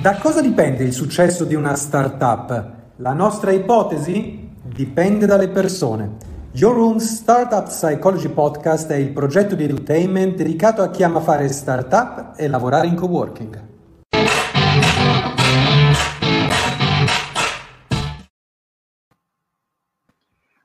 Da cosa dipende il successo di una startup? La nostra ipotesi? Dipende dalle persone. Your Room Startup Psychology Podcast è il progetto di edutainment dedicato a chi ama fare startup e lavorare in coworking.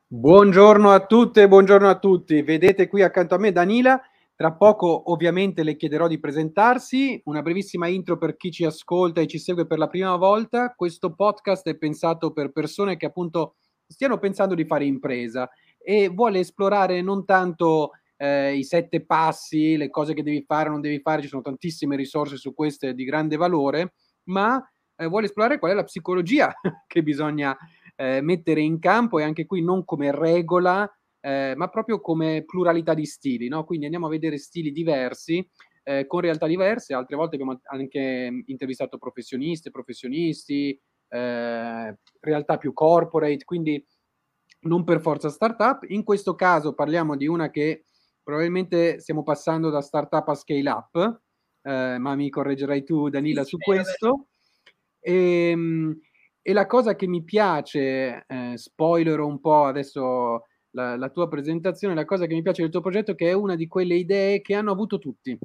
Buongiorno a tutte buongiorno a tutti. Vedete qui accanto a me Danila. Tra poco ovviamente le chiederò di presentarsi. Una brevissima intro per chi ci ascolta e ci segue per la prima volta. Questo podcast è pensato per persone che appunto stiano pensando di fare impresa e vuole esplorare non tanto eh, i sette passi, le cose che devi fare non devi fare, ci sono tantissime risorse su queste di grande valore, ma eh, vuole esplorare qual è la psicologia che bisogna eh, mettere in campo e anche qui non come regola, eh, ma proprio come pluralità di stili, no? Quindi andiamo a vedere stili diversi, eh, con realtà diverse, altre volte abbiamo anche intervistato professionisti, professionisti, eh, realtà più corporate, quindi non per forza startup. In questo caso parliamo di una che probabilmente stiamo passando da startup a scale up, eh, ma mi correggerai tu Danila sì, su questo. E, ehm, e, la cosa che mi piace, eh, spoiler un po' adesso la, la, tua presentazione, la cosa che mi piace del tuo progetto è che è una di quelle idee che hanno avuto tutti.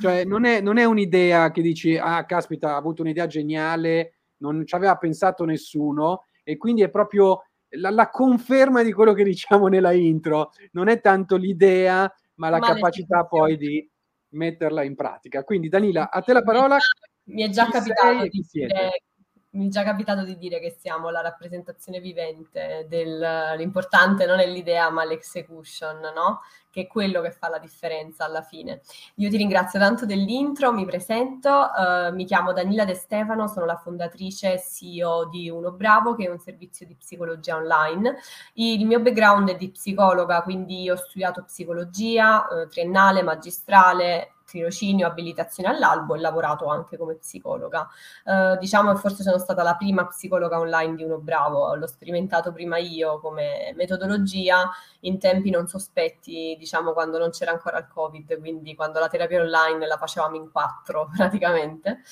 Cioè non è, non è un'idea che dici, ah caspita, ha avuto un'idea geniale, non ci aveva pensato nessuno e quindi è proprio la, la, conferma di quello che diciamo nella intro, non è tanto l'idea, ma la ma capacità poi di metterla in pratica. Quindi Danila, a te la parola. Mi è già capitato di dire mi è già capitato di dire che siamo la rappresentazione vivente dell'importante non è l'idea ma l'execution, no? Che è quello che fa la differenza alla fine. Io ti ringrazio tanto dell'intro, mi presento, uh, mi chiamo Danila De Stefano, sono la fondatrice e CEO di Uno Bravo, che è un servizio di psicologia online. Il mio background è di psicologa, quindi ho studiato psicologia, uh, triennale, magistrale, tirocinio, abilitazione all'albo e lavorato anche come psicologa. Eh, diciamo che forse sono stata la prima psicologa online di uno bravo, l'ho sperimentato prima io come metodologia in tempi non sospetti, diciamo quando non c'era ancora il Covid, quindi quando la terapia online la facevamo in quattro praticamente.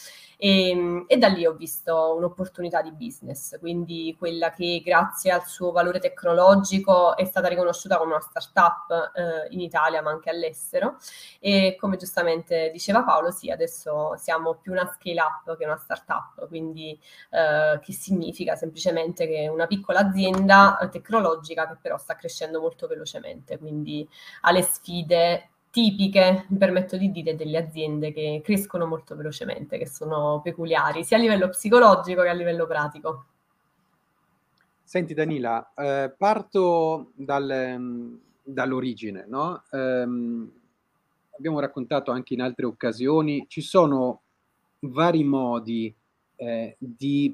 E, ehm, e, da lì ho visto un'opportunità di business, quindi quella che grazie al suo valore tecnologico è stata riconosciuta come una startup eh, in Italia ma anche all'estero. E come giustamente diceva Paolo, sì, adesso siamo più una scale up che una startup, quindi eh, che significa semplicemente che una piccola azienda tecnologica che però sta crescendo molto velocemente, quindi le sfide tipiche, mi permetto di dire, delle aziende che crescono molto velocemente, che sono peculiari sia a livello psicologico che a livello pratico. Senti Danila, eh, parto dal, mm, dall'origine, no? Um, abbiamo raccontato anche in altre occasioni, ci sono vari modi eh, di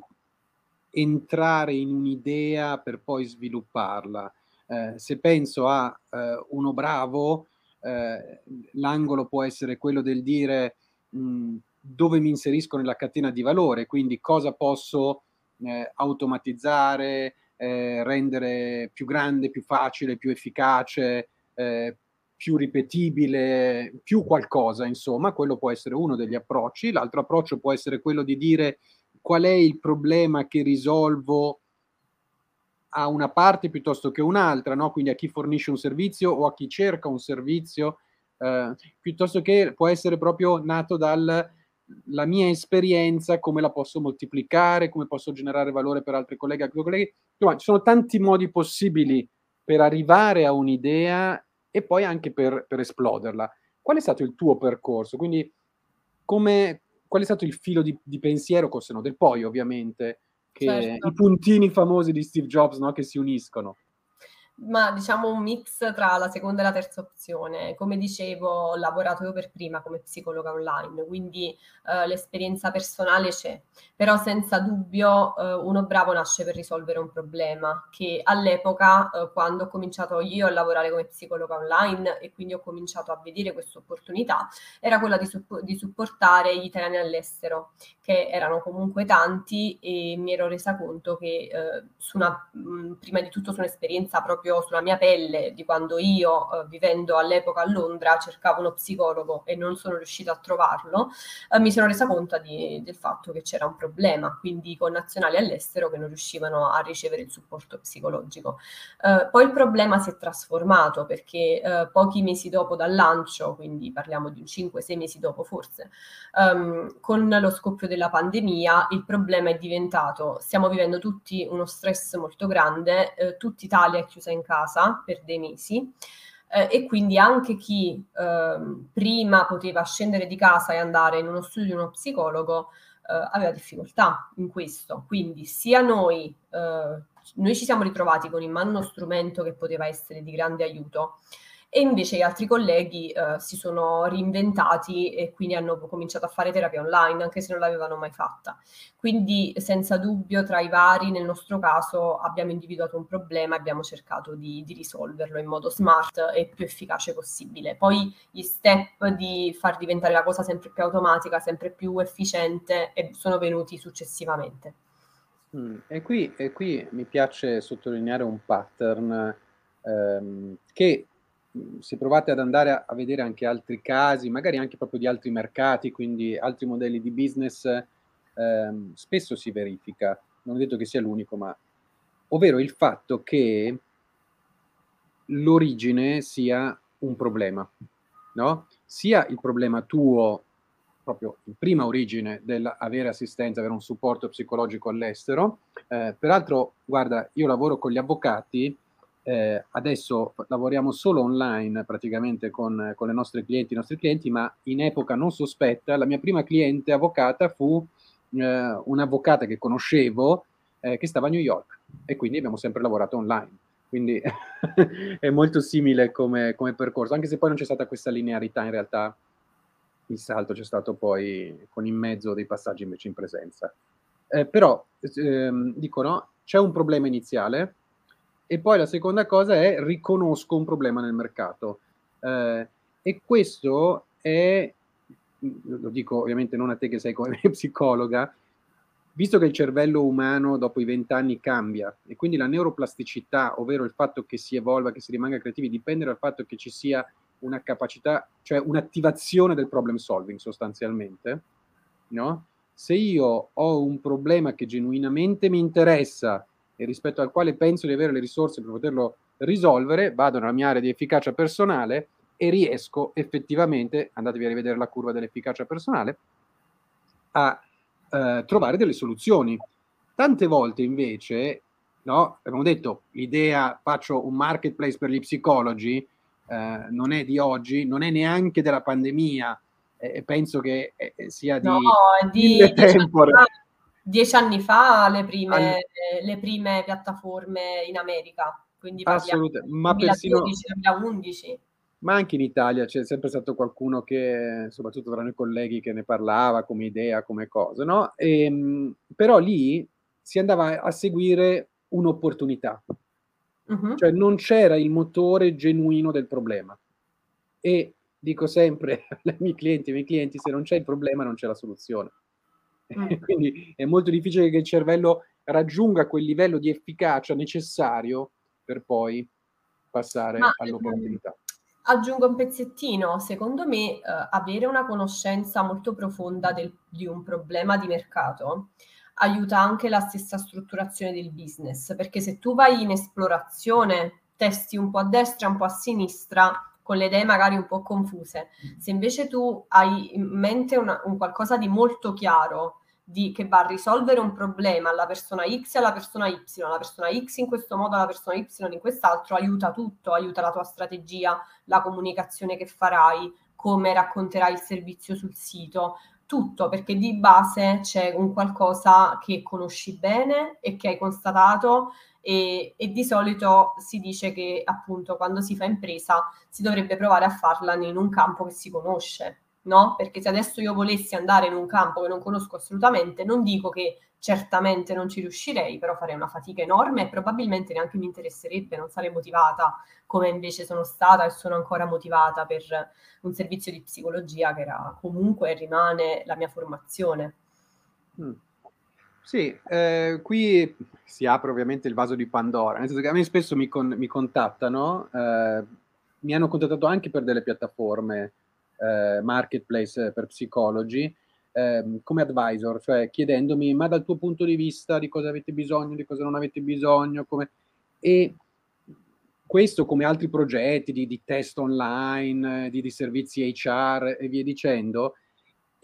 entrare in un'idea per poi svilupparla. Eh, se penso a eh, uno bravo, eh, l'angolo può essere quello del dire mh, dove mi inserisco nella catena di valore, quindi cosa posso eh, automatizzare, eh, rendere più grande, più facile, più efficace, eh, più ripetibile, più qualcosa, insomma, quello può essere uno degli approcci. L'altro approccio può essere quello di dire qual è il problema che risolvo a una parte piuttosto che un'altra, no? quindi a chi fornisce un servizio o a chi cerca un servizio, eh, piuttosto che può essere proprio nato dalla mia esperienza, come la posso moltiplicare, come posso generare valore per altri colleghi. colleghi. Insomma, ci sono tanti modi possibili per arrivare a un'idea e poi anche per, per esploderla. Qual è stato il tuo percorso? Quindi, come, qual è stato il filo di, di pensiero, se no del poi ovviamente, certo. i puntini famosi di Steve Jobs no? che si uniscono ma diciamo un mix tra la seconda e la terza opzione. Come dicevo, ho lavorato io per prima come psicologa online, quindi eh, l'esperienza personale c'è, però senza dubbio eh, uno bravo nasce per risolvere un problema che all'epoca, eh, quando ho cominciato io a lavorare come psicologa online e quindi ho cominciato a vedere questa opportunità, era quella di, supp- di supportare gli italiani all'estero, che erano comunque tanti e mi ero resa conto che eh, su una, mh, prima di tutto su un'esperienza proprio proprio sulla mia pelle di quando io, eh, vivendo all'epoca a Londra, cercavo uno psicologo e non sono riuscita a trovarlo, eh, mi sono resa conto di, del fatto che c'era un problema, quindi con nazionali all'estero che non riuscivano a ricevere il supporto psicologico. Eh, poi il problema si è trasformato perché eh, pochi mesi dopo dal lancio, quindi parliamo di 5-6 mesi dopo forse, um, con lo scoppio della pandemia il problema è diventato, stiamo vivendo tutti uno stress molto grande, eh, tutta Italia è chiusa in casa per dei mesi. Eh, e quindi anche chi eh, prima poteva scendere di casa e andare in uno studio di uno psicologo eh, aveva difficoltà in questo. Quindi sia noi, eh, noi ci siamo ritrovati con in mano uno strumento che poteva essere di grande aiuto, e invece gli altri colleghi eh, si sono reinventati e quindi hanno cominciato a fare terapia online, anche se non l'avevano mai fatta. Quindi senza dubbio tra i vari, nel nostro caso, abbiamo individuato un problema e abbiamo cercato di, di risolverlo in modo smart e più efficace possibile. Poi gli step di far diventare la cosa sempre più automatica, sempre più efficiente, sono venuti successivamente. Mm, e, qui, e, qui, mi piace sottolineare un pattern ehm, che se provate ad andare a, a, vedere anche altri casi, magari anche proprio di altri mercati, quindi altri modelli di business, ehm, spesso si verifica, non è detto che sia l'unico, ma ovvero il fatto che l'origine sia un problema, no? Sia il problema tuo, proprio in prima origine dell'avere assistenza, avere un supporto psicologico all'estero. Eh, peraltro, guarda, io lavoro con gli avvocati eh, adesso lavoriamo solo online praticamente con, con, le nostre clienti, i nostri clienti, ma in epoca non sospetta, la mia prima cliente avvocata fu eh, un'avvocata che conoscevo eh, che stava a New York e quindi abbiamo sempre lavorato online. Quindi è molto simile come, come percorso, anche se poi non c'è stata questa linearità in realtà. Il salto c'è stato poi con in mezzo dei passaggi invece in presenza. Eh, però, ehm, dicono, c'è un problema iniziale, e poi la seconda cosa è riconosco un problema nel mercato. Eh, e questo è, lo dico ovviamente non a te che sei come psicologa, visto che il cervello umano dopo i vent'anni cambia e quindi la neuroplasticità, ovvero il fatto che si evolva, che si rimanga creativi, dipende dal fatto che ci sia una capacità, cioè un'attivazione del problem solving sostanzialmente, no? Se io ho un problema che genuinamente mi interessa e rispetto al quale penso di avere le risorse per poterlo risolvere, vado nella mia area di efficacia personale e riesco effettivamente, andatevi a rivedere la curva dell'efficacia personale, a eh, trovare delle soluzioni. Tante volte invece, no, abbiamo detto, l'idea faccio un marketplace per gli psicologi, eh, non è di oggi, non è neanche della pandemia, eh, penso che eh, sia di, no, di, di tempo dieci anni fa le prime, All... le prime piattaforme in America, quindi Assolutamente, ma 2012-2011. Ma anche in Italia c'è sempre stato qualcuno che, soprattutto tra noi colleghi, che ne parlava come idea, come cosa, no? E, ehm, però lì si andava a seguire un'opportunità, uh-huh. cioè non c'era il motore genuino del problema. E dico sempre ai miei clienti, ai miei clienti, se non c'è il problema non c'è la soluzione. Mm. Quindi è molto difficile che il cervello raggiunga quel livello di efficacia necessario per poi passare Ma, all'opportunità. Aggiungo un pezzettino, secondo me eh, avere una conoscenza molto profonda del, di un problema di mercato aiuta anche la stessa strutturazione del business, perché se tu vai in esplorazione, testi un po' a destra, un po' a sinistra, con le idee magari un po' confuse. Se invece tu hai in mente una, un qualcosa di molto chiaro, di, che va a risolvere un problema alla persona X e alla persona Y, la persona X in questo modo, la persona Y in quest'altro, aiuta tutto, aiuta la tua strategia, la comunicazione che farai, come racconterai il servizio sul sito, tutto perché di base c'è un qualcosa che conosci bene e che hai constatato e, e, di solito si dice che appunto quando si fa impresa si dovrebbe provare a farla in un campo che si conosce, no? Perché se adesso io volessi andare in un campo che non conosco assolutamente, non dico che certamente non ci riuscirei, però farei una fatica enorme e probabilmente neanche mi interesserebbe, non sarei motivata come invece sono stata e sono ancora motivata per un servizio di psicologia che era comunque e rimane la mia formazione. Mm. Sì, eh, qui si apre ovviamente il vaso di Pandora, nel senso che a me spesso mi, con, mi contattano, eh, mi hanno contattato anche per delle piattaforme eh, marketplace per psicologi, ehm, come advisor, cioè chiedendomi ma dal tuo punto di vista di cosa avete bisogno, di cosa non avete bisogno, come... e questo come altri progetti di, di test online, di, di servizi HR e via dicendo,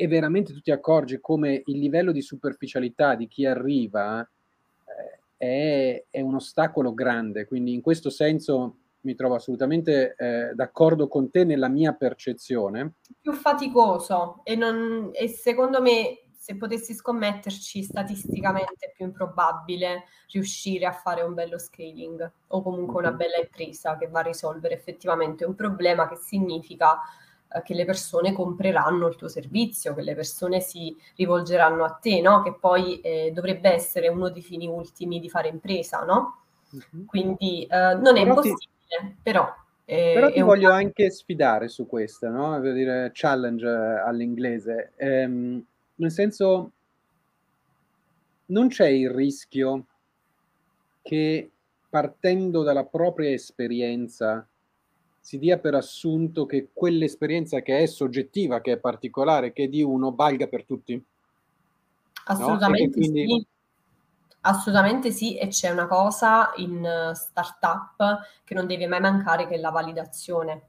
e veramente tu ti accorgi come il livello di superficialità di chi arriva eh, è, è, un ostacolo grande. Quindi in questo senso mi trovo assolutamente eh, d'accordo con te nella mia percezione. Più faticoso e, non, e secondo me se potessi scommetterci statisticamente è più improbabile riuscire a fare un bello scaling o comunque una bella impresa che va a risolvere effettivamente un problema che significa eh, che le persone compreranno il tuo servizio, che le persone si rivolgeranno a te, no? Che poi eh, dovrebbe essere uno dei fini ultimi di fare impresa, no? Uh-huh. Quindi eh, non è però impossibile, ti... però... Eh, però ti voglio caso. anche sfidare su questo, no? Per dire challenge eh, all'inglese. Ehm, nel senso, non c'è il rischio che partendo dalla propria esperienza si dia per assunto che quell'esperienza che è soggettiva, che è particolare, che è di uno, valga per tutti? Assolutamente no? quindi... sì. Assolutamente sì, e c'è una cosa in uh, startup che non deve mai mancare, che è la validazione.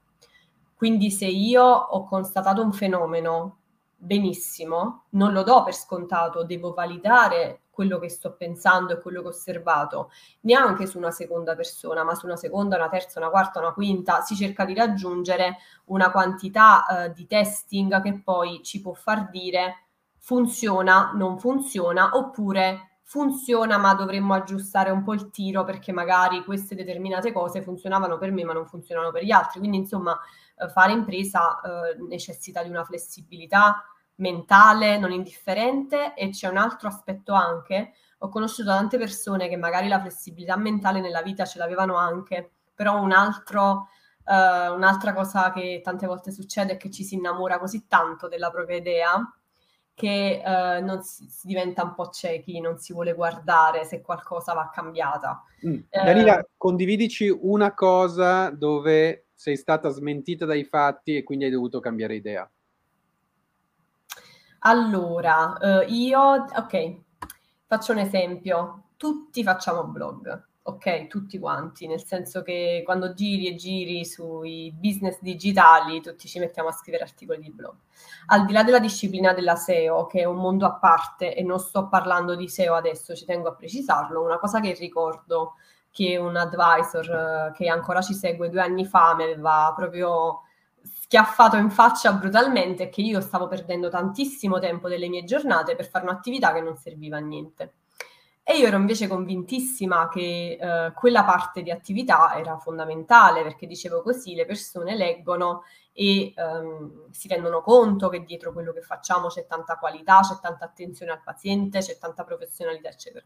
Quindi se io ho constatato un fenomeno benissimo, non lo do per scontato, devo validare quello che sto pensando e quello che ho osservato, neanche su una seconda persona, ma su una seconda, una terza, una quarta, una quinta, si cerca di raggiungere una quantità eh, di testing che poi ci può far dire funziona, non funziona, oppure funziona ma dovremmo aggiustare un po' il tiro perché magari queste determinate cose funzionavano per me ma non funzionano per gli altri. Quindi insomma eh, fare impresa eh, necessita di una flessibilità, mentale, non indifferente e c'è un altro aspetto anche. Ho conosciuto tante persone che magari la flessibilità mentale nella vita ce l'avevano anche, però un altro, eh, un'altra cosa che tante volte succede è che ci si innamora così tanto della propria idea che eh, non si, si, diventa un po' ciechi, non si vuole guardare se qualcosa va cambiata. Mm. Eh, Dalila, condividici una cosa dove sei stata smentita dai fatti e quindi hai dovuto cambiare idea. Allora, eh, io, ok, faccio un esempio. Tutti facciamo blog, ok? Tutti quanti, nel senso che quando giri e giri sui business digitali, tutti ci mettiamo a scrivere articoli di blog. Al di là della disciplina della SEO, che è un mondo a parte, e non sto parlando di SEO adesso, ci tengo a precisarlo, una cosa che ricordo che un advisor eh, che ancora ci segue due anni fa mi aveva proprio schiaffato in faccia brutalmente che io stavo perdendo tantissimo tempo delle mie giornate per fare un'attività che non serviva a niente. E io ero invece convintissima che eh, quella parte di attività era fondamentale perché dicevo così le persone leggono e ehm, si rendono conto che dietro quello che facciamo c'è tanta qualità, c'è tanta attenzione al paziente, c'è tanta professionalità, eccetera.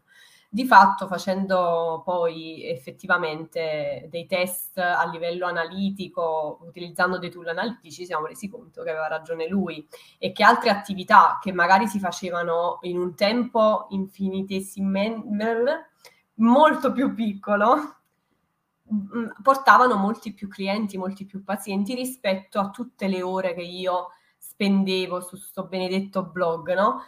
Di fatto, facendo poi effettivamente dei test a livello analitico, utilizzando dei tool analitici, siamo resi conto che aveva ragione lui e che altre attività che magari si facevano in un tempo infinitesimal, molto più piccolo, mm, portavano molti più clienti, molti più pazienti rispetto a tutte le ore che io spendevo su questo benedetto blog, no?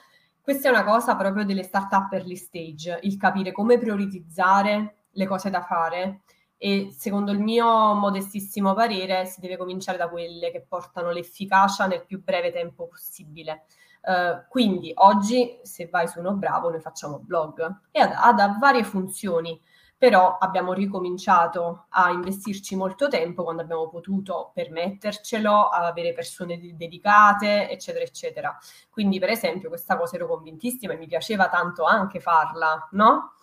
Questa è una cosa proprio delle start-up early stage, il capire come prioritizzare le cose da fare e secondo il mio modestissimo parere si deve cominciare da quelle che portano l'efficacia nel più breve tempo possibile. Uh, quindi oggi se vai su uno bravo noi facciamo blog e ha, ha varie funzioni però abbiamo ricominciato a investirci molto tempo quando abbiamo potuto permettercelo, a avere persone dedicate, eccetera, eccetera. Quindi, per esempio, questa cosa ero convintissima e mi piaceva tanto anche farla, no?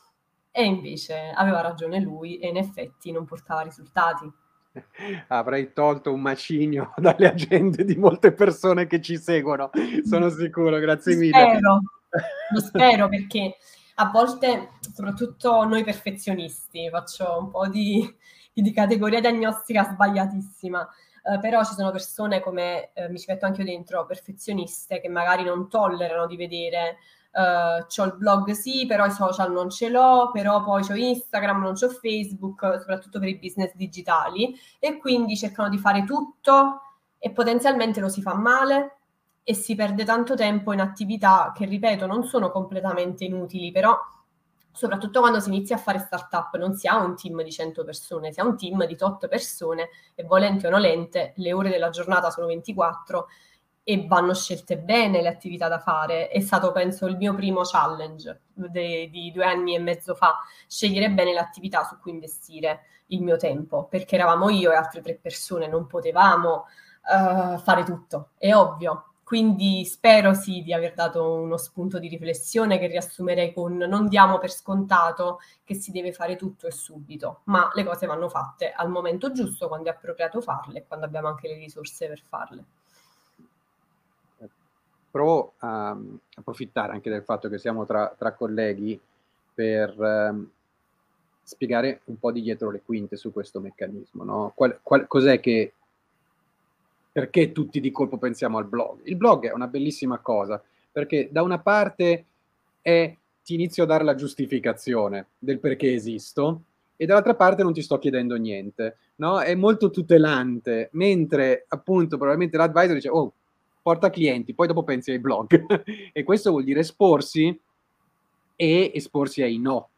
E invece aveva ragione lui e in effetti non portava risultati. Avrei tolto un macigno dalle agende di molte persone che ci seguono, sono sicuro, grazie mille. Spero, lo spero perché a volte, soprattutto noi perfezionisti, faccio un po' di, di categoria diagnostica sbagliatissima, eh, però ci sono persone come, eh, mi ci metto anche io dentro, perfezioniste, che magari non tollerano di vedere Uh, c'ho il blog sì, però i social non ce l'ho, però poi c'ho Instagram, non c'ho Facebook, soprattutto per i business digitali e quindi cercano di fare tutto e potenzialmente lo si fa male e si perde tanto tempo in attività che, ripeto, non sono completamente inutili, però soprattutto quando si inizia a fare startup non si ha un team di 100 persone, si ha un team di 8 persone e volente o nolente le ore della giornata sono 24 e vanno scelte bene le attività da fare. È stato, penso, il mio primo challenge de- di due anni e mezzo fa, scegliere bene l'attività su cui investire il mio tempo, perché eravamo io e altre tre persone, non potevamo uh, fare tutto, è ovvio. Quindi spero sì di aver dato uno spunto di riflessione che riassumerei con non diamo per scontato che si deve fare tutto e subito, ma le cose vanno fatte al momento giusto, quando è appropriato farle e quando abbiamo anche le risorse per farle provo a approfittare anche del fatto che siamo tra, tra colleghi per um, spiegare un po' di dietro le quinte su questo meccanismo. No? Qual, qual, cos'è che... Perché tutti di colpo pensiamo al blog? Il blog è una bellissima cosa, perché da una parte è ti inizio a dare la giustificazione del perché esisto, e dall'altra parte non ti sto chiedendo niente, no? È molto tutelante, mentre appunto probabilmente l'advisor dice, oh, porta clienti, poi dopo pensi ai blog. e questo vuol dire esporsi e esporsi ai no.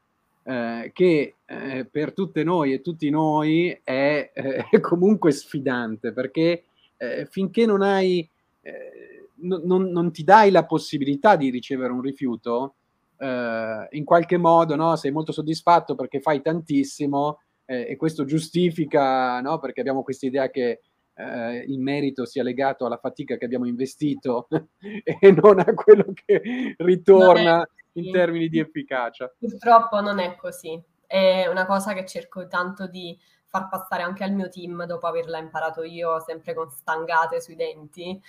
Eh, che eh, per tutte noi e tutti noi è eh, comunque sfidante perché eh, finché non hai eh, no, non, non, ti dai la possibilità di ricevere un rifiuto eh, in qualche modo no, sei molto soddisfatto perché fai tantissimo e questo giustifica no, perché abbiamo questa idea che eh, il merito sia legato alla fatica che abbiamo investito e non a quello che ritorna in termini di efficacia. Purtroppo non è così. È una cosa che cerco tanto di far passare anche al mio team dopo averla imparato io, sempre con stangate sui denti,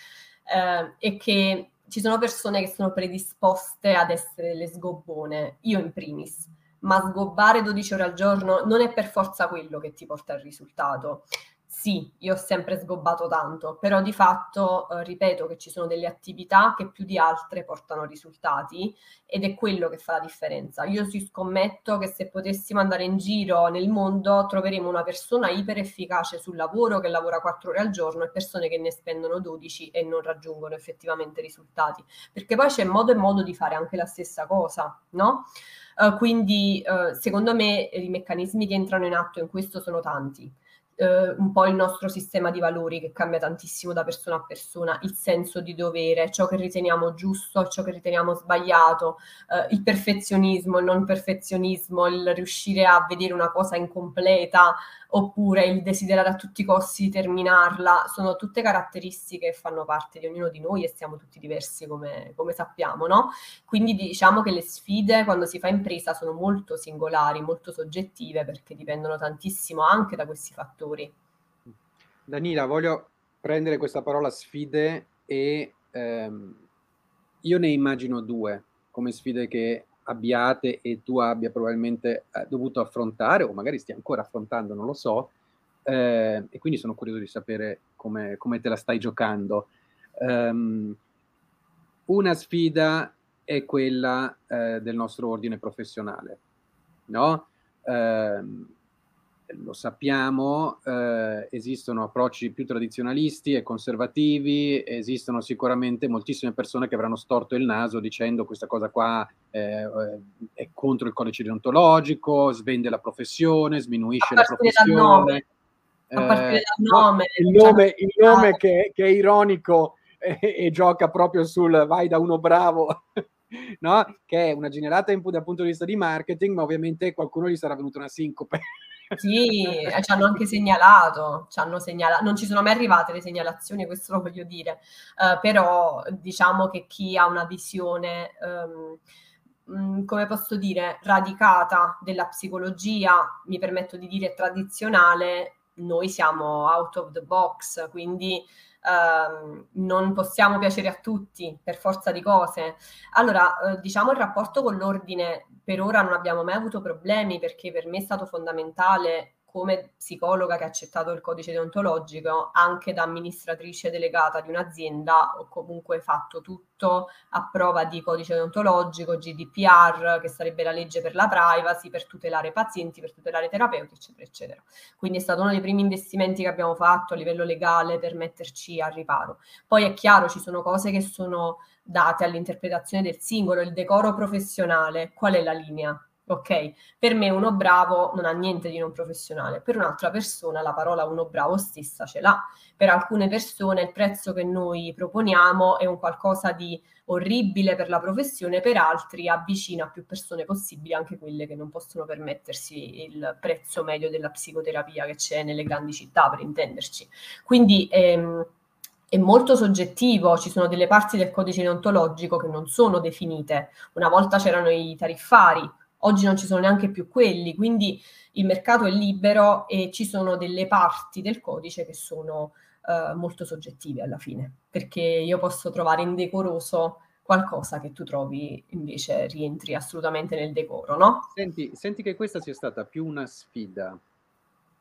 eh, e che ci sono persone che sono predisposte ad essere delle sgobbone, io in primis. Ma sgobbare 12 ore al giorno non è per forza quello che ti porta al risultato sì, io ho sempre sgobbato tanto, però di fatto eh, ripeto che ci sono delle attività che più di altre portano risultati ed è quello che fa la differenza. Io si scommetto che se potessimo andare in giro nel mondo troveremo una persona iper efficace sul lavoro che lavora 4 ore al giorno e persone che ne spendono 12 e non raggiungono effettivamente risultati, perché poi c'è modo e modo di fare anche la stessa cosa, no? Uh, quindi uh, secondo me i meccanismi che entrano in atto in questo sono tanti eh, un po' il nostro sistema di valori che cambia tantissimo da persona a persona, il senso di dovere, ciò che riteniamo giusto, ciò che riteniamo sbagliato, eh, il perfezionismo, il non perfezionismo, il riuscire a vedere una cosa incompleta oppure il desiderare a tutti i costi terminarla, sono tutte caratteristiche che fanno parte di ognuno di noi e siamo tutti diversi come, come sappiamo, no? Quindi diciamo che le sfide quando si fa impresa sono molto singolari, molto soggettive perché dipendono tantissimo anche da questi fattori. Danila, voglio prendere questa parola sfide e ehm, io ne immagino due come sfide che abbiate e tu abbia probabilmente eh, dovuto affrontare o magari stia ancora affrontando, non lo so, eh, e quindi sono curioso di sapere come, come te la stai giocando. Um, una sfida è quella eh, del nostro ordine professionale, no? Um, lo sappiamo, eh, esistono approcci più tradizionalisti e conservativi, esistono sicuramente moltissime persone che avranno storto il naso dicendo questa cosa qua eh, è contro il codice deontologico, svende la professione, sminuisce la professione. A partire eh, dal nome. No, il nome, il nome che, che, è ironico e, e, gioca proprio sul vai da uno bravo, no? che è una generata input dal punto di vista di marketing, ma ovviamente qualcuno gli sarà venuto una sincope. Sì, ci hanno anche segnalato, ci hanno segnalato, non ci sono mai arrivate le segnalazioni, questo lo voglio dire, uh, però diciamo che chi ha una visione, um, come posso dire, radicata della psicologia, mi permetto di dire tradizionale, noi siamo out of the box, quindi Uh, non possiamo piacere a tutti per forza di cose. Allora, uh, diciamo il rapporto con l'ordine per ora non abbiamo mai avuto problemi perché per me è stato fondamentale come psicologa che ha accettato il codice deontologico, anche da amministratrice delegata di un'azienda, ho comunque fatto tutto a prova di codice deontologico, GDPR, che sarebbe la legge per la privacy, per tutelare pazienti, per tutelare terapeuti, eccetera, eccetera. Quindi è stato uno dei primi investimenti che abbiamo fatto a livello legale per metterci a riparo. Poi è chiaro, ci sono cose che sono date all'interpretazione del singolo, il decoro professionale, qual è la linea? Ok, per me uno bravo non ha niente di non professionale, per un'altra persona la parola uno bravo stessa ce l'ha. Per alcune persone il prezzo che noi proponiamo è un qualcosa di orribile per la professione, per altri avvicina più persone possibili, anche quelle che non possono permettersi il prezzo medio della psicoterapia che c'è nelle grandi città, per intenderci. Quindi ehm, è molto soggettivo, ci sono delle parti del codice deontologico che non sono definite. Una volta c'erano i tariffari, Oggi non ci sono neanche più quelli, quindi il mercato è libero e ci sono delle parti del codice che sono uh, molto soggettive alla fine, perché io posso trovare indecoroso qualcosa che tu trovi invece rientri assolutamente nel decoro, no? Senti, senti che questa sia stata più una sfida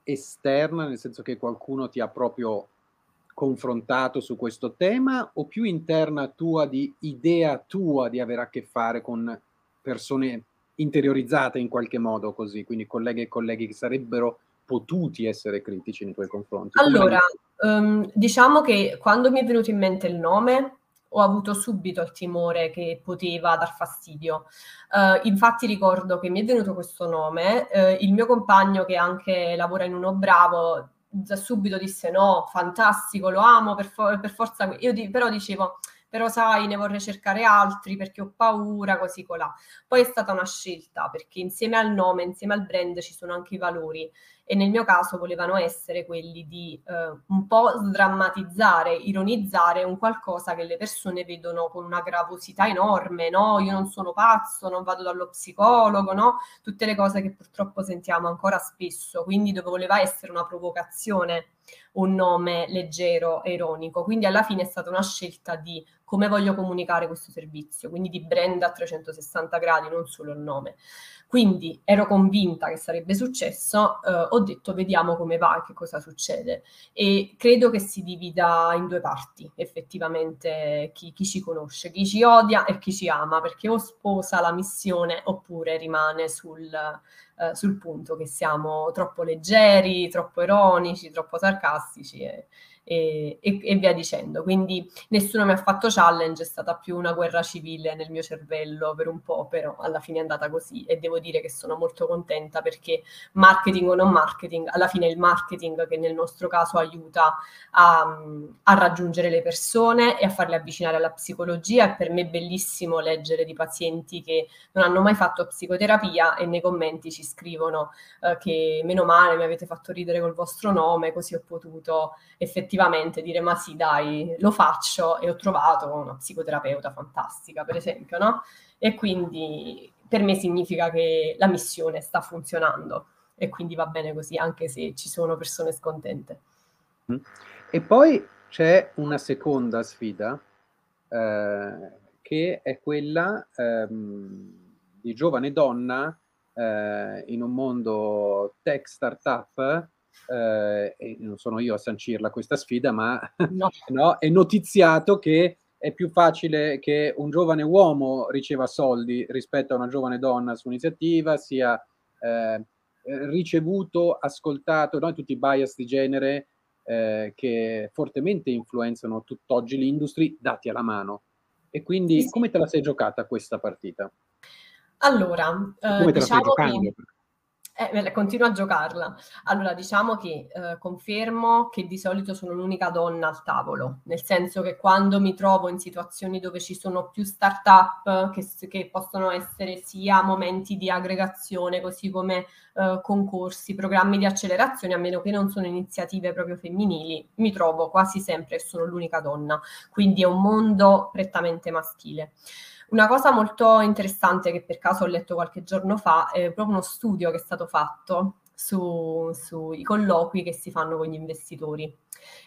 esterna, nel senso che qualcuno ti ha proprio confrontato su questo tema, o più interna tua di idea tua di avere a che fare con persone interiorizzata in qualche modo così, quindi colleghe e colleghi che sarebbero potuti essere critici nei tuoi confronti? Allora, um, diciamo che quando mi è venuto in mente il nome ho avuto subito il timore che poteva dar fastidio. Uh, infatti ricordo che mi è venuto questo nome, uh, il mio compagno che anche lavora in uno bravo subito disse no, fantastico, lo amo per, for- per forza. Io di- però dicevo però sai, ne vorrei cercare altri perché ho paura, così colà. Poi è stata una scelta perché insieme al nome, insieme al brand ci sono anche i valori e nel mio caso volevano essere quelli di eh, un po' sdrammatizzare, ironizzare un qualcosa che le persone vedono con una gravosità enorme, no? Io non sono pazzo, non vado dallo psicologo, no? Tutte le cose che purtroppo sentiamo ancora spesso, quindi dove voleva essere una provocazione un nome leggero e ironico. Quindi alla fine è stata una scelta di come voglio comunicare questo servizio, quindi di brand a 360 gradi, non solo il nome. Quindi ero convinta che sarebbe successo, eh, ho detto vediamo come va e che cosa succede. E credo che si divida in due parti, effettivamente, chi, chi ci conosce, chi ci odia e chi ci ama, perché o sposa la missione oppure rimane sul, eh, sul punto che siamo troppo leggeri, troppo ironici, troppo sarcastici e, e, e, e, via dicendo. Quindi nessuno mi ha fatto challenge, è stata più una guerra civile nel mio cervello per un po', però alla fine è andata così e devo dire che sono molto contenta perché marketing o non marketing, alla fine è il marketing che nel nostro caso aiuta a, a raggiungere le persone e a farle avvicinare alla psicologia. È per me bellissimo leggere di pazienti che non hanno mai fatto psicoterapia e nei commenti ci scrivono eh, che meno male mi avete fatto ridere col vostro nome, così ho potuto effettivamente effettivamente dire ma sì dai, lo faccio e ho trovato una psicoterapeuta fantastica, per esempio, no? E quindi per me significa che la missione sta funzionando e quindi va bene così, anche se ci sono persone scontente. Mm. E poi c'è una seconda sfida eh, che è quella ehm, di giovane donna eh, in un mondo tech startup eh, non sono io a sancirla questa sfida, ma no. no, è notiziato che è più facile che un giovane uomo riceva soldi rispetto a una giovane donna su iniziativa, sia eh, ricevuto, ascoltato, no? tutti i bias di genere eh, che fortemente influenzano tutt'oggi l'industria dati alla mano. E quindi sì, come te la sei giocata questa partita? Allora, eh, come te diciamo la stai diciamo giocando? Che eh, continuo a giocarla. Allora, diciamo che eh, confermo che di solito sono l'unica donna al tavolo, nel senso che quando mi trovo in situazioni dove ci sono più start-up che, che possono essere sia momenti di aggregazione, così come eh, concorsi, programmi di accelerazione, a meno che non sono iniziative proprio femminili, mi trovo quasi sempre e sono l'unica donna. Quindi è un mondo prettamente maschile. Una cosa molto interessante che per caso ho letto qualche giorno fa è proprio uno studio che è stato fatto su, sui colloqui che si fanno con gli investitori.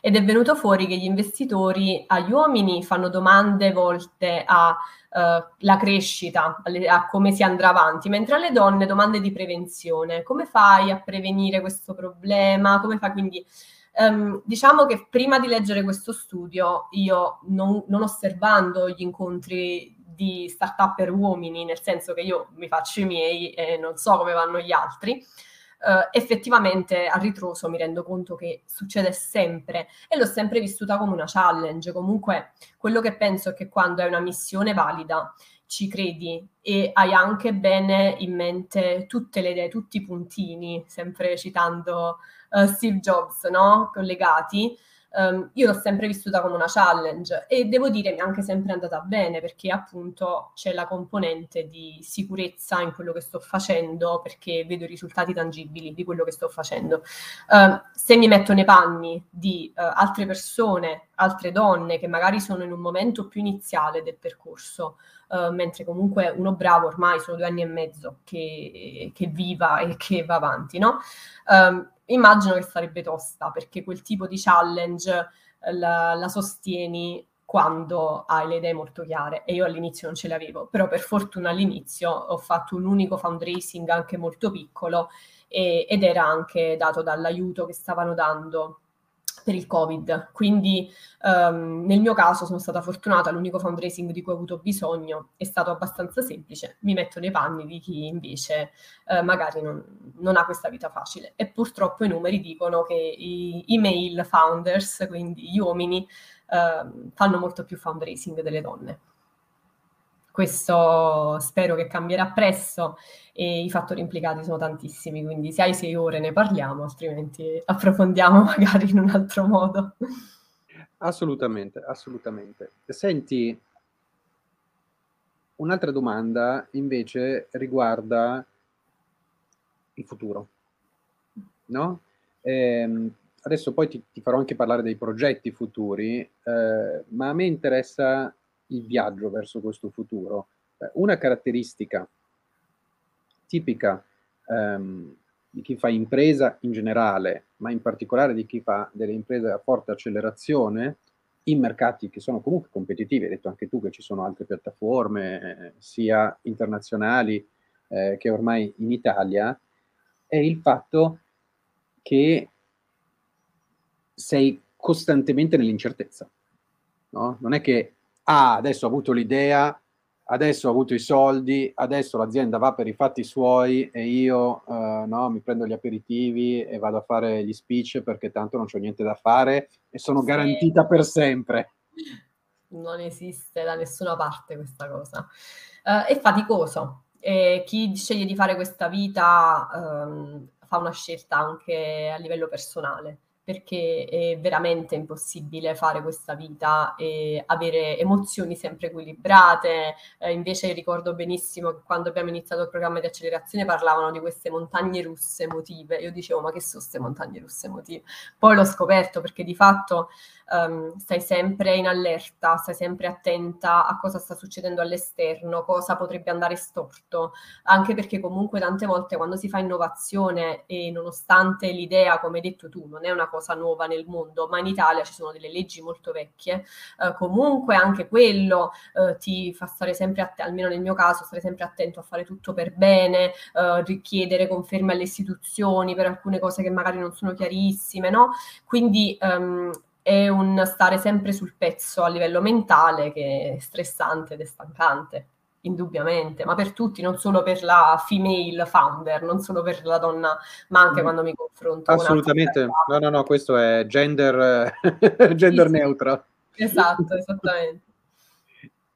Ed è venuto fuori che gli investitori agli uomini fanno domande volte alla uh, crescita, a come si andrà avanti, mentre alle donne domande di prevenzione. Come fai a prevenire questo problema? Come fai quindi... Um, diciamo che prima di leggere questo studio, io non, non osservando gli incontri di startup per uomini, nel senso che io mi faccio i miei e non so come vanno gli altri, Uh, effettivamente a ritroso mi rendo conto che succede sempre e l'ho sempre vissuta come una challenge. Comunque, quello che penso è che quando hai una missione valida, ci credi e hai anche bene in mente tutte le idee, tutti i puntini, sempre citando uh, Steve Jobs, no? collegati um, io l'ho sempre vissuta come una challenge e devo dire mi è anche sempre andata bene perché appunto c'è la componente di sicurezza in quello che sto facendo perché vedo i risultati tangibili di quello che sto facendo. Uh, se mi metto nei panni di uh, altre persone, altre donne che magari sono in un momento più iniziale del percorso, uh, mentre comunque uno bravo ormai sono due anni e mezzo che, che viva e che va avanti, no? Um, immagino che sarebbe tosta perché quel tipo di challenge eh, la, la sostieni quando hai le idee molto chiare e io all'inizio non ce le avevo, però per fortuna all'inizio ho fatto un unico fundraising anche molto piccolo e, ed era anche dato dall'aiuto che stavano dando per il Covid. Quindi um, nel mio caso sono stata fortunata, l'unico fundraising di cui ho avuto bisogno è stato abbastanza semplice, mi metto nei panni di chi invece uh, magari non, non, ha questa vita facile. E purtroppo i numeri dicono che i, male founders, quindi gli uomini, uh, fanno molto più fundraising delle donne. Questo spero che cambierà presto e i fattori implicati sono tantissimi, quindi se hai sei ore ne parliamo, altrimenti approfondiamo magari in un altro modo. Assolutamente, assolutamente. Senti, un'altra domanda invece riguarda il futuro, no? Eh, adesso poi ti, ti, farò anche parlare dei progetti futuri, eh, ma a me interessa il viaggio verso questo futuro. Eh, una caratteristica tipica ehm, di chi fa impresa in generale, ma in particolare di chi fa delle imprese a forte accelerazione, in mercati che sono comunque competitivi, hai detto anche tu che ci sono altre piattaforme, eh, sia internazionali eh, che ormai in Italia, è il fatto che sei costantemente nell'incertezza. No? Non è che ah, adesso ho avuto l'idea, adesso ho avuto i soldi, adesso l'azienda va per i fatti suoi e io uh, no, mi prendo gli aperitivi e vado a fare gli speech perché tanto non c'ho niente da fare e sono sì. garantita per sempre. Non esiste da nessuna parte questa cosa. Uh, è faticoso. E chi sceglie di fare questa vita um, fa una scelta anche a livello personale perché è veramente impossibile fare questa vita e avere emozioni sempre equilibrate. Eh, invece ricordo benissimo che quando abbiamo iniziato il programma di accelerazione parlavano di queste montagne russe emotive. Io dicevo, ma che sono queste montagne russe emotive? Poi l'ho scoperto perché di fatto um, stai sempre in allerta, stai sempre attenta a cosa sta succedendo all'esterno, cosa potrebbe andare storto, anche perché comunque tante volte quando si fa innovazione e nonostante l'idea, come hai detto tu, non è una cosa nuova nel mondo, ma in Italia ci sono delle leggi molto vecchie, uh, comunque anche quello uh, ti fa stare sempre attento, almeno nel mio caso, stare sempre attento a fare tutto per bene, uh, richiedere conferme alle istituzioni per alcune cose che magari non sono chiarissime, no? Quindi um, è un stare sempre sul pezzo a livello mentale che è stressante ed è stancante, indubbiamente, ma per tutti, non solo per la female founder, non solo per la donna, ma anche mm. quando mi confronto Assolutamente, no, no, no, questo è gender, gender sì, neutral. Esatto, esattamente.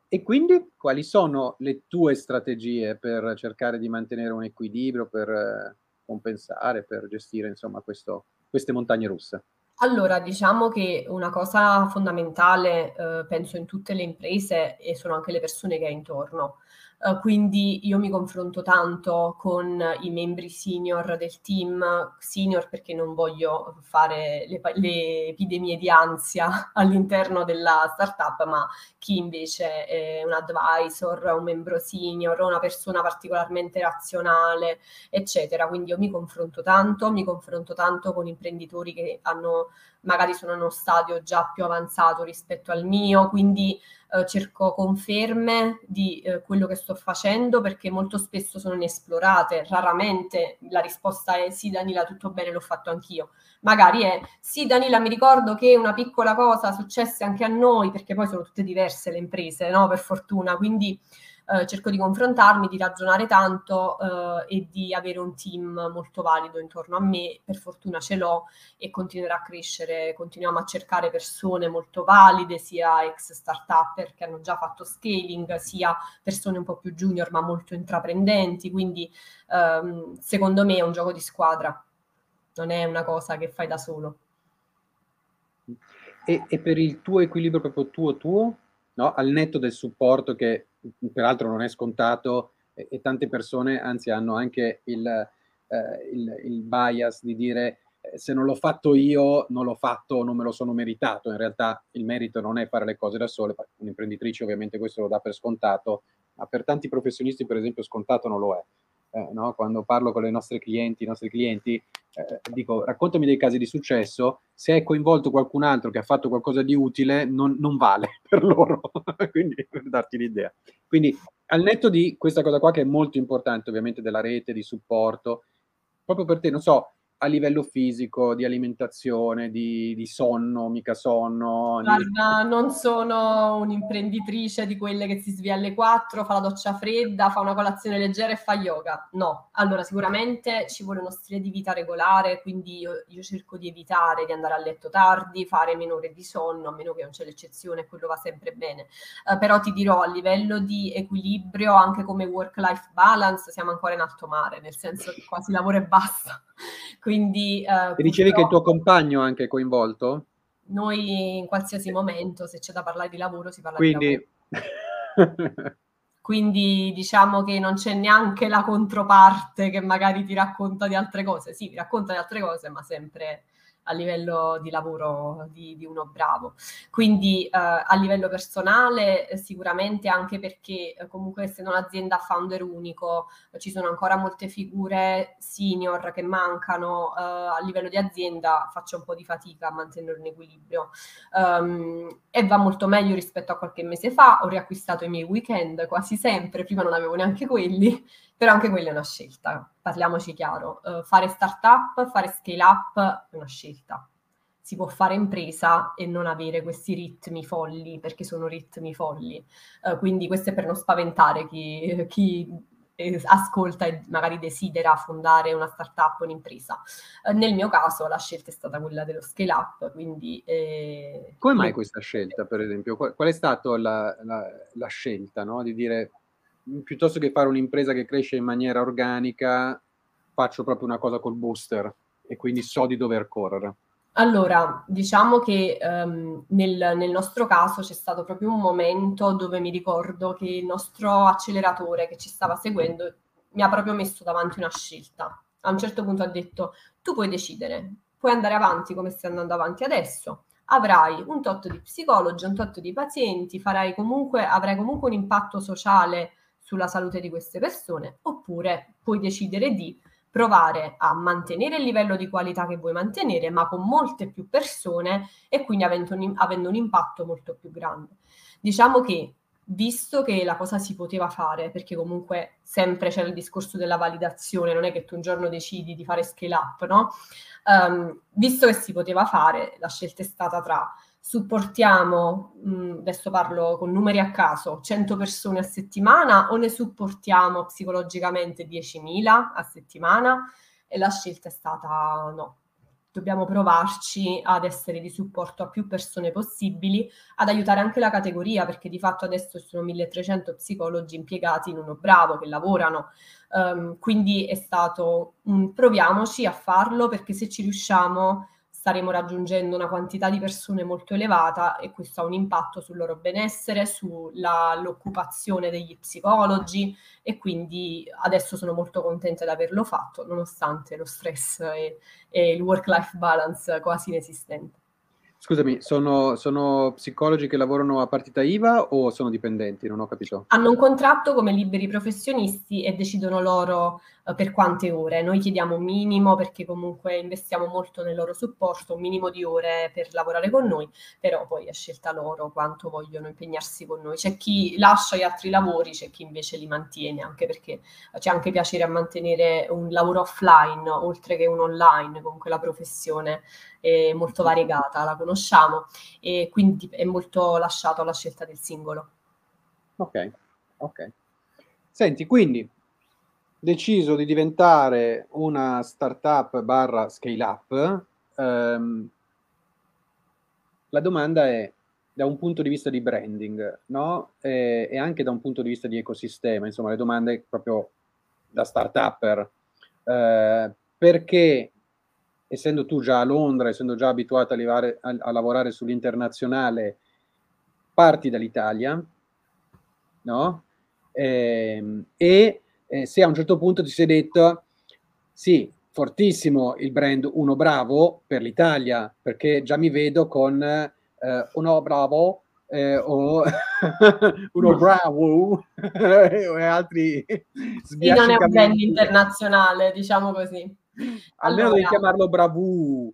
E quindi quali sono le tue strategie per cercare di mantenere un equilibrio, per eh, compensare, per gestire insomma questo, queste montagne russe? Allora, diciamo che una cosa fondamentale, eh, penso in tutte le imprese e sono anche le persone che hai intorno. Uh, quindi io mi confronto tanto con i membri senior del team, senior perché non voglio fare le, le epidemie di ansia all'interno della startup, ma chi invece è un advisor, un membro senior, una persona particolarmente razionale, eccetera. Quindi io mi confronto tanto, mi confronto tanto con imprenditori che hanno magari sono in uno stadio già più avanzato rispetto al mio, quindi eh, cerco conferme di eh, quello che sto facendo perché molto spesso sono inesplorate, raramente la risposta è sì Danila tutto bene l'ho fatto anch'io, magari è sì Danila mi ricordo che una piccola cosa successe anche a noi perché poi sono tutte diverse le imprese, no? per fortuna, quindi eh, cerco di confrontarmi, di ragionare tanto eh, e di avere un team molto valido intorno a me. Per fortuna ce l'ho e continuerà a crescere. Continuiamo a cercare persone molto valide, sia ex startup che hanno già fatto scaling, sia persone un po' più junior ma molto intraprendenti. Quindi ehm, secondo me è un gioco di squadra, non è una cosa che fai da solo. E, e per il tuo equilibrio proprio tuo tuo, no? al netto del supporto che peraltro non è scontato e, e tante persone anzi hanno anche il, eh, il, il bias di dire eh, se non l'ho fatto io, non l'ho fatto, non me lo sono meritato. In realtà il merito non è fare le cose da sole, un'imprenditrice ovviamente questo lo dà per scontato, ma per tanti professionisti per esempio scontato non lo è eh, no? quando parlo con le nostre clienti, i nostri clienti, eh, dico raccontami dei casi di successo, se hai coinvolto qualcun altro che ha fatto qualcosa di utile, non, non vale per loro, quindi per darti l'idea. Quindi al netto di questa cosa qua che è molto importante, ovviamente della rete, di supporto, proprio per te, non so, a livello fisico, di alimentazione, di, di sonno, mica sonno? Guarda, di... non sono un'imprenditrice di quelle che si sveglia alle 4, fa la doccia fredda, fa una colazione leggera e fa yoga. No, allora sicuramente ci vuole uno stile di vita regolare, quindi io, io cerco di evitare di andare a letto tardi, fare meno ore di sonno, a meno che non c'è l'eccezione, quello va sempre bene. Uh, però ti dirò, a livello di equilibrio, anche come work-life balance, siamo ancora in alto mare, nel senso che quasi lavoro e basta. Quindi, eh, e dicevi che il tuo compagno è anche coinvolto? Noi in qualsiasi momento, se c'è da parlare di lavoro, si parla Quindi... di lavoro. Quindi diciamo che non c'è neanche la controparte che magari ti racconta di altre cose. Sì, ti racconta di altre cose, ma sempre a livello di lavoro di, di uno bravo. Quindi eh, a livello personale eh, sicuramente anche perché eh, comunque essendo un'azienda founder unico eh, ci sono ancora molte figure senior che mancano eh, a livello di azienda faccio un po' di fatica a mantenere un equilibrio um, e va molto meglio rispetto a qualche mese fa ho riacquistato i miei weekend quasi sempre prima non avevo neanche quelli però anche quella è una scelta, parliamoci chiaro. Uh, fare startup, fare scale up è una scelta. Si può fare impresa e non avere questi ritmi folli, perché sono ritmi folli. Uh, quindi questo è per non spaventare chi, chi eh, ascolta e magari desidera fondare una startup o un'impresa. Eh, nel mio caso la scelta è stata quella dello scale up, quindi... Eh, Come mai questa scelta, per esempio? Qual, qual è stata la, la, la scelta, no? Di dire piuttosto che fare un'impresa che cresce in maniera organica, faccio proprio una cosa col booster e quindi so di dover correre. Allora, diciamo che um, nel, nel, nostro caso c'è stato proprio un momento dove mi ricordo che il nostro acceleratore che ci stava seguendo mi ha proprio messo davanti una scelta. A un certo punto ha detto, tu puoi decidere, puoi andare avanti come stai andando avanti adesso, avrai un tot di psicologi, un tot di pazienti, comunque, avrai comunque un impatto sociale sulla salute di queste persone, oppure puoi decidere di provare a mantenere il livello di qualità che vuoi mantenere, ma con molte più persone e quindi avendo un, avendo un impatto molto più grande. Diciamo che visto che la cosa si poteva fare, perché comunque sempre c'era il discorso della validazione, non è che tu un giorno decidi di fare scale up, no? Um, visto che si poteva fare, la scelta è stata tra supportiamo, mh, mm, adesso parlo con numeri a caso, 100 persone a settimana o ne supportiamo psicologicamente 10.000 a settimana? E la scelta è stata no. Dobbiamo provarci ad essere di supporto a più persone possibili, ad aiutare anche la categoria, perché di fatto adesso sono 1300 psicologi impiegati in uno bravo che lavorano. Um, quindi è stato un proviamoci a farlo perché se ci riusciamo staremo raggiungendo una quantità di persone molto elevata e questo ha un impatto sul loro benessere, sull'occupazione degli psicologi e quindi adesso sono molto contenta di averlo fatto nonostante lo stress e, e il work-life balance quasi inesistente. Scusami, sono, sono, psicologi che lavorano a partita IVA o sono dipendenti? Non ho capito. Hanno un contratto come liberi professionisti e decidono loro per quante ore. Noi chiediamo un minimo perché comunque investiamo molto nel loro supporto, un minimo di ore per lavorare con noi, però poi è scelta loro quanto vogliono impegnarsi con noi. C'è chi lascia gli altri lavori, c'è chi invece li mantiene, anche perché c'è anche piacere a mantenere un lavoro offline oltre che un online, comunque la professione è molto variegata, la conosciamo e quindi è molto lasciato alla scelta del singolo. Ok, ok. Senti, quindi deciso di diventare una startup barra scale up, ehm, la domanda è da un punto di vista di branding, no? E, e, anche da un punto di vista di ecosistema, insomma, le domande proprio da start-upper. Eh, perché essendo tu già a Londra, essendo già abituato a, livare, a, a lavorare sull'internazionale, parti dall'Italia, no? Eh, e eh, se a un certo punto ti sei detto, sì, fortissimo il brand Uno Bravo per l'Italia, perché già mi vedo con eh, Uno Bravo eh, o Uno Bravo e altri. Sì, non è un brand internazionale, diciamo così. Almeno allora, devi chiamarlo Bravù.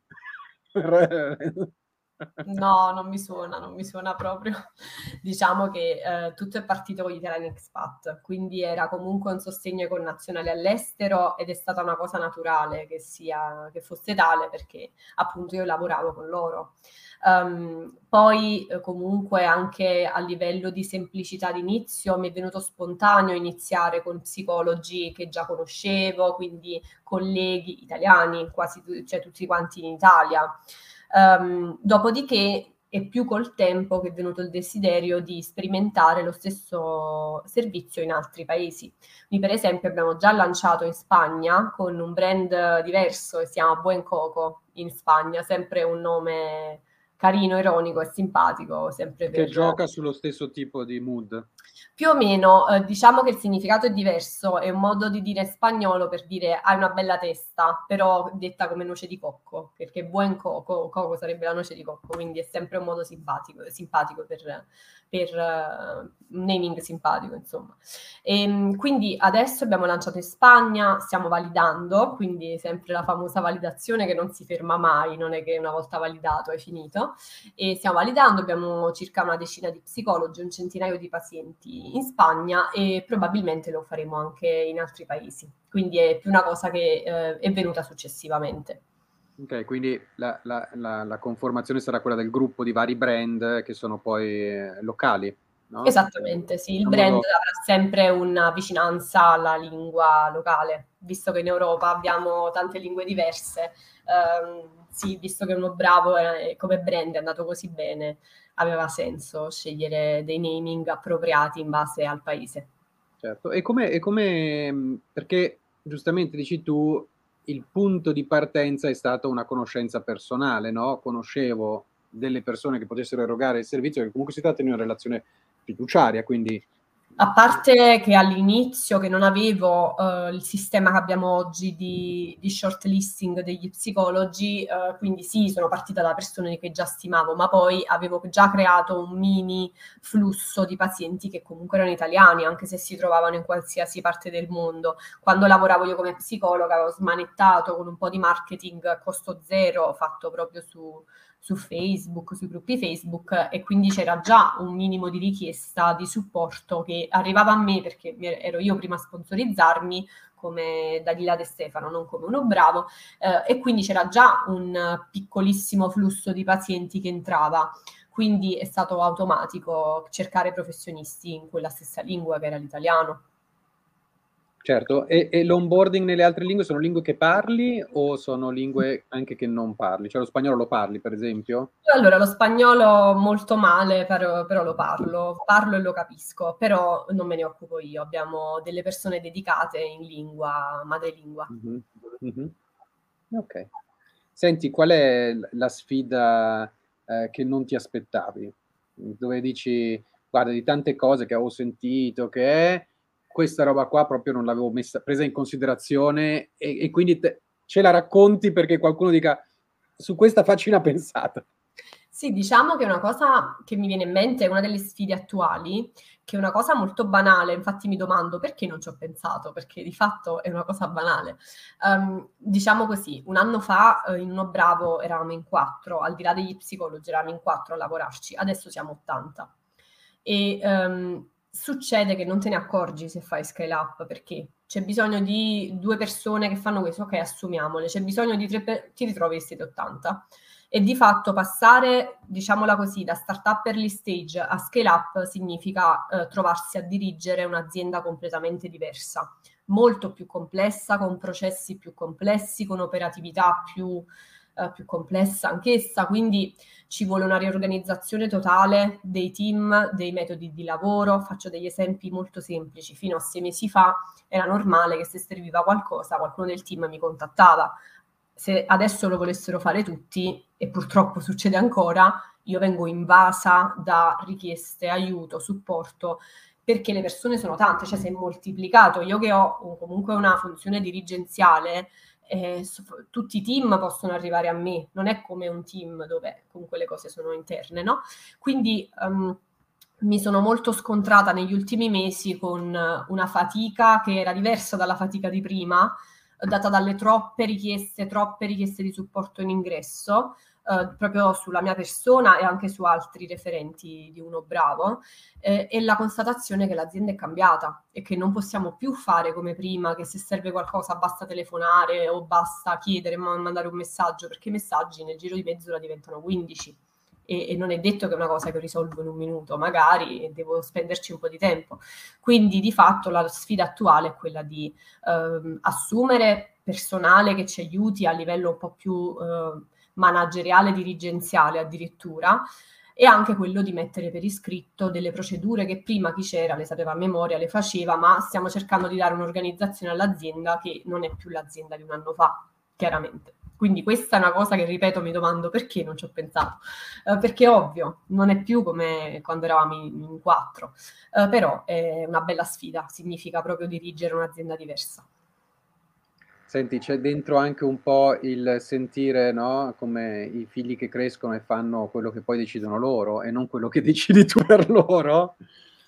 No, non mi suona, non mi suona proprio. Diciamo che eh, tutto è partito con gli italiani expat, quindi era comunque un sostegno ai connazionali all'estero ed è stata una cosa naturale che, sia, che fosse tale perché appunto io lavoravo con loro. Um, poi eh, comunque anche a livello di semplicità d'inizio mi è venuto spontaneo iniziare con psicologi che già conoscevo, quindi colleghi italiani, quasi cioè, tutti quanti in Italia. Um, dopodiché è più col tempo che è venuto il desiderio di sperimentare lo stesso servizio in altri paesi. Quindi, per esempio, abbiamo già lanciato in Spagna con un brand diverso che si chiama Buen Coco in Spagna, sempre un nome carino, ironico e simpatico. Sempre che per... gioca sullo stesso tipo di mood. Più o meno, eh, diciamo che il significato è diverso, è un modo di dire spagnolo per dire hai una bella testa, però detta come noce di cocco, perché buon coco, coco sarebbe la noce di cocco, quindi è sempre un modo simpatico, simpatico per, per uh, naming simpatico, insomma. E, ehm, quindi adesso abbiamo lanciato in Spagna, stiamo validando, quindi sempre la famosa validazione che non si ferma mai, non è che una volta validato è finito, e stiamo validando, abbiamo circa una decina di psicologi, un centinaio di pazienti in Spagna e probabilmente lo faremo anche in altri paesi. Quindi è più una cosa che eh, è venuta successivamente. Ok, quindi la, la, la, la, conformazione sarà quella del gruppo di vari brand che sono poi eh, locali. No? Esattamente, sì, il brand modo... avrà sempre una vicinanza alla lingua locale, visto che in Europa abbiamo tante lingue diverse. Ehm, sì, visto che uno bravo è, come brand è andato così bene, aveva senso scegliere dei naming appropriati in base al paese. Certo, e come, e come perché giustamente dici tu, il punto di partenza è stata una conoscenza personale, no? Conoscevo delle persone che potessero erogare il servizio, che comunque si tratta di una relazione fiduciaria, quindi a parte che all'inizio che non avevo uh, il sistema che abbiamo oggi di, di shortlisting degli psicologi, uh, quindi sì, sono partita da persone che già stimavo, ma poi avevo già creato un mini flusso di pazienti che comunque erano italiani, anche se si trovavano in qualsiasi parte del mondo. Quando lavoravo io come psicologa avevo smanettato con un po' di marketing a costo zero fatto proprio su su Facebook, sui gruppi Facebook e quindi c'era già un minimo di richiesta di supporto che arrivava a me perché ero io prima a sponsorizzarmi come Dalila De Stefano, non come uno bravo, eh, e quindi c'era già un piccolissimo flusso di pazienti che entrava. Quindi è stato automatico cercare professionisti in quella stessa lingua che era l'italiano. Certo, e, e, l'onboarding nelle altre lingue sono lingue che parli o sono lingue anche che non parli? Cioè lo spagnolo lo parli, per esempio? Allora, lo spagnolo molto male, però, però lo parlo, parlo e lo capisco, però non me ne occupo io, abbiamo delle persone dedicate in lingua, madrelingua. Mm-hmm. Mm-hmm. Ok. Senti, qual è la sfida eh, che non ti aspettavi? Dove dici, guarda, di tante cose che avevo sentito, che è questa roba qua proprio non l'avevo messa, presa in considerazione e, e quindi te, ce la racconti perché qualcuno dica su questa facci una pensata. Sì, diciamo che una cosa che mi viene in mente è una delle sfide attuali, che è una cosa molto banale, infatti mi domando perché non ci ho pensato, perché di fatto è una cosa banale. Um, diciamo così, un anno fa uh, in uno bravo eravamo in quattro, al di là degli psicologi eravamo in quattro a lavorarci, adesso siamo 80. E um, succede che non te ne accorgi se fai scale up perché c'è bisogno di due persone che fanno questo, ok, assumiamole, c'è bisogno di tre, per... ti ritrovi e siete 80. E di fatto passare, diciamola così, da startup early stage a scale up significa eh, trovarsi a dirigere un'azienda completamente diversa, molto più complessa, con processi più complessi, con operatività più eh, più complessa anch'essa, quindi ci vuole una riorganizzazione totale dei team, dei metodi di lavoro. Faccio degli esempi molto semplici. Fino a sei mesi fa era normale che se serviva qualcosa qualcuno del team mi contattava. Se adesso lo volessero fare tutti, e purtroppo succede ancora, io vengo invasa da richieste, aiuto, supporto perché le persone sono tante, cioè si è moltiplicato. Io che ho comunque una funzione dirigenziale, eh, tutti i team possono arrivare a me, non è come un team dove comunque le cose sono interne, no? Quindi um, mi sono molto scontrata negli ultimi mesi con una fatica che era diversa dalla fatica di prima, data dalle troppe richieste, troppe richieste di supporto in ingresso, eh, proprio sulla mia persona e anche su altri referenti di uno bravo, eh, e la constatazione che l'azienda è cambiata e che non possiamo più fare come prima, che se serve qualcosa basta telefonare o basta chiedere, ma mandare un messaggio, perché i messaggi nel giro di mezz'ora diventano 15. E, e, non è detto che è una cosa che risolvo in un minuto, magari devo spenderci un po' di tempo. Quindi di fatto la sfida attuale è quella di ehm, assumere personale che ci aiuti a livello un po' più eh, manageriale, dirigenziale addirittura, e anche quello di mettere per iscritto delle procedure che prima chi c'era le sapeva a memoria, le faceva, ma stiamo cercando di dare un'organizzazione all'azienda che non è più l'azienda di un anno fa, chiaramente. Quindi questa è una cosa che, ripeto, mi domando perché non ci ho pensato. Eh, perché ovvio, non è più come quando eravamo in, in quattro, eh, però è una bella sfida, significa proprio dirigere un'azienda diversa. Senti, c'è dentro anche un po' il sentire, no? Come i figli che crescono e fanno quello che poi decidono loro e non quello che decidi tu per loro?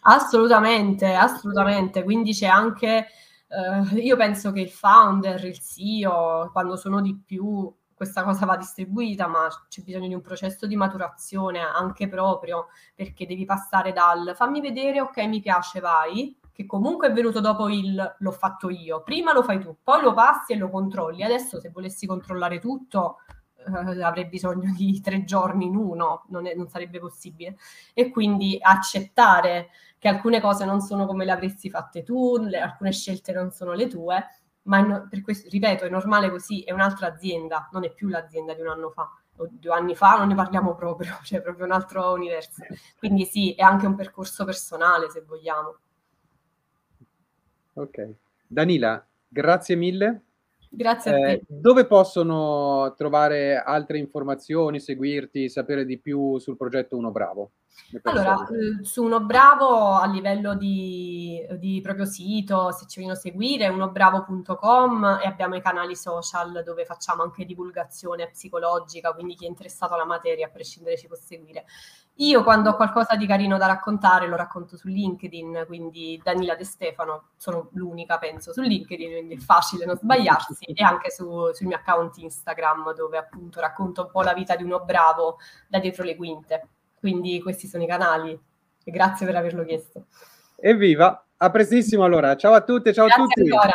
Assolutamente, assolutamente. Quindi c'è anche, eh, io penso che il founder, il CEO, quando sono di più, questa cosa va distribuita, ma c'è bisogno di un processo di maturazione anche proprio perché devi passare dal fammi vedere, ok, mi piace, vai, che comunque è venuto dopo il l'ho fatto io. Prima lo fai tu, poi lo passi e lo controlli. Adesso se volessi controllare tutto eh, avrei bisogno di tre giorni in uno, non, è, non sarebbe possibile. E quindi accettare che alcune cose non sono come le avresti fatte tu, le, alcune scelte non sono le tue, ma no, per questo, ripeto, è normale così, è un'altra azienda, non è più l'azienda di un anno fa o due anni fa non ne parliamo proprio, cioè proprio un altro universo. Quindi sì, è anche un percorso personale, se vogliamo. Ok. Danila, grazie mille. Grazie a te. Eh, dove possono trovare altre informazioni, seguirti, sapere di più sul progetto Uno Bravo? Allora, eh, su Uno Bravo a livello di, di, proprio sito, se ci vogliono seguire, unobravo.com e abbiamo i canali social dove facciamo anche divulgazione psicologica, quindi chi è interessato alla materia a prescindere ci può seguire. Io quando ho qualcosa di carino da raccontare lo racconto su LinkedIn, quindi Danila De Stefano, sono l'unica penso su LinkedIn, quindi è facile non sbagliarsi, e anche su, sul mio account Instagram dove appunto racconto un po' la vita di uno bravo da dietro le quinte. Quindi questi sono i canali e grazie per averlo chiesto. Evviva, a prestissimo allora, ciao a tutte, ciao grazie a tutti. Ancora.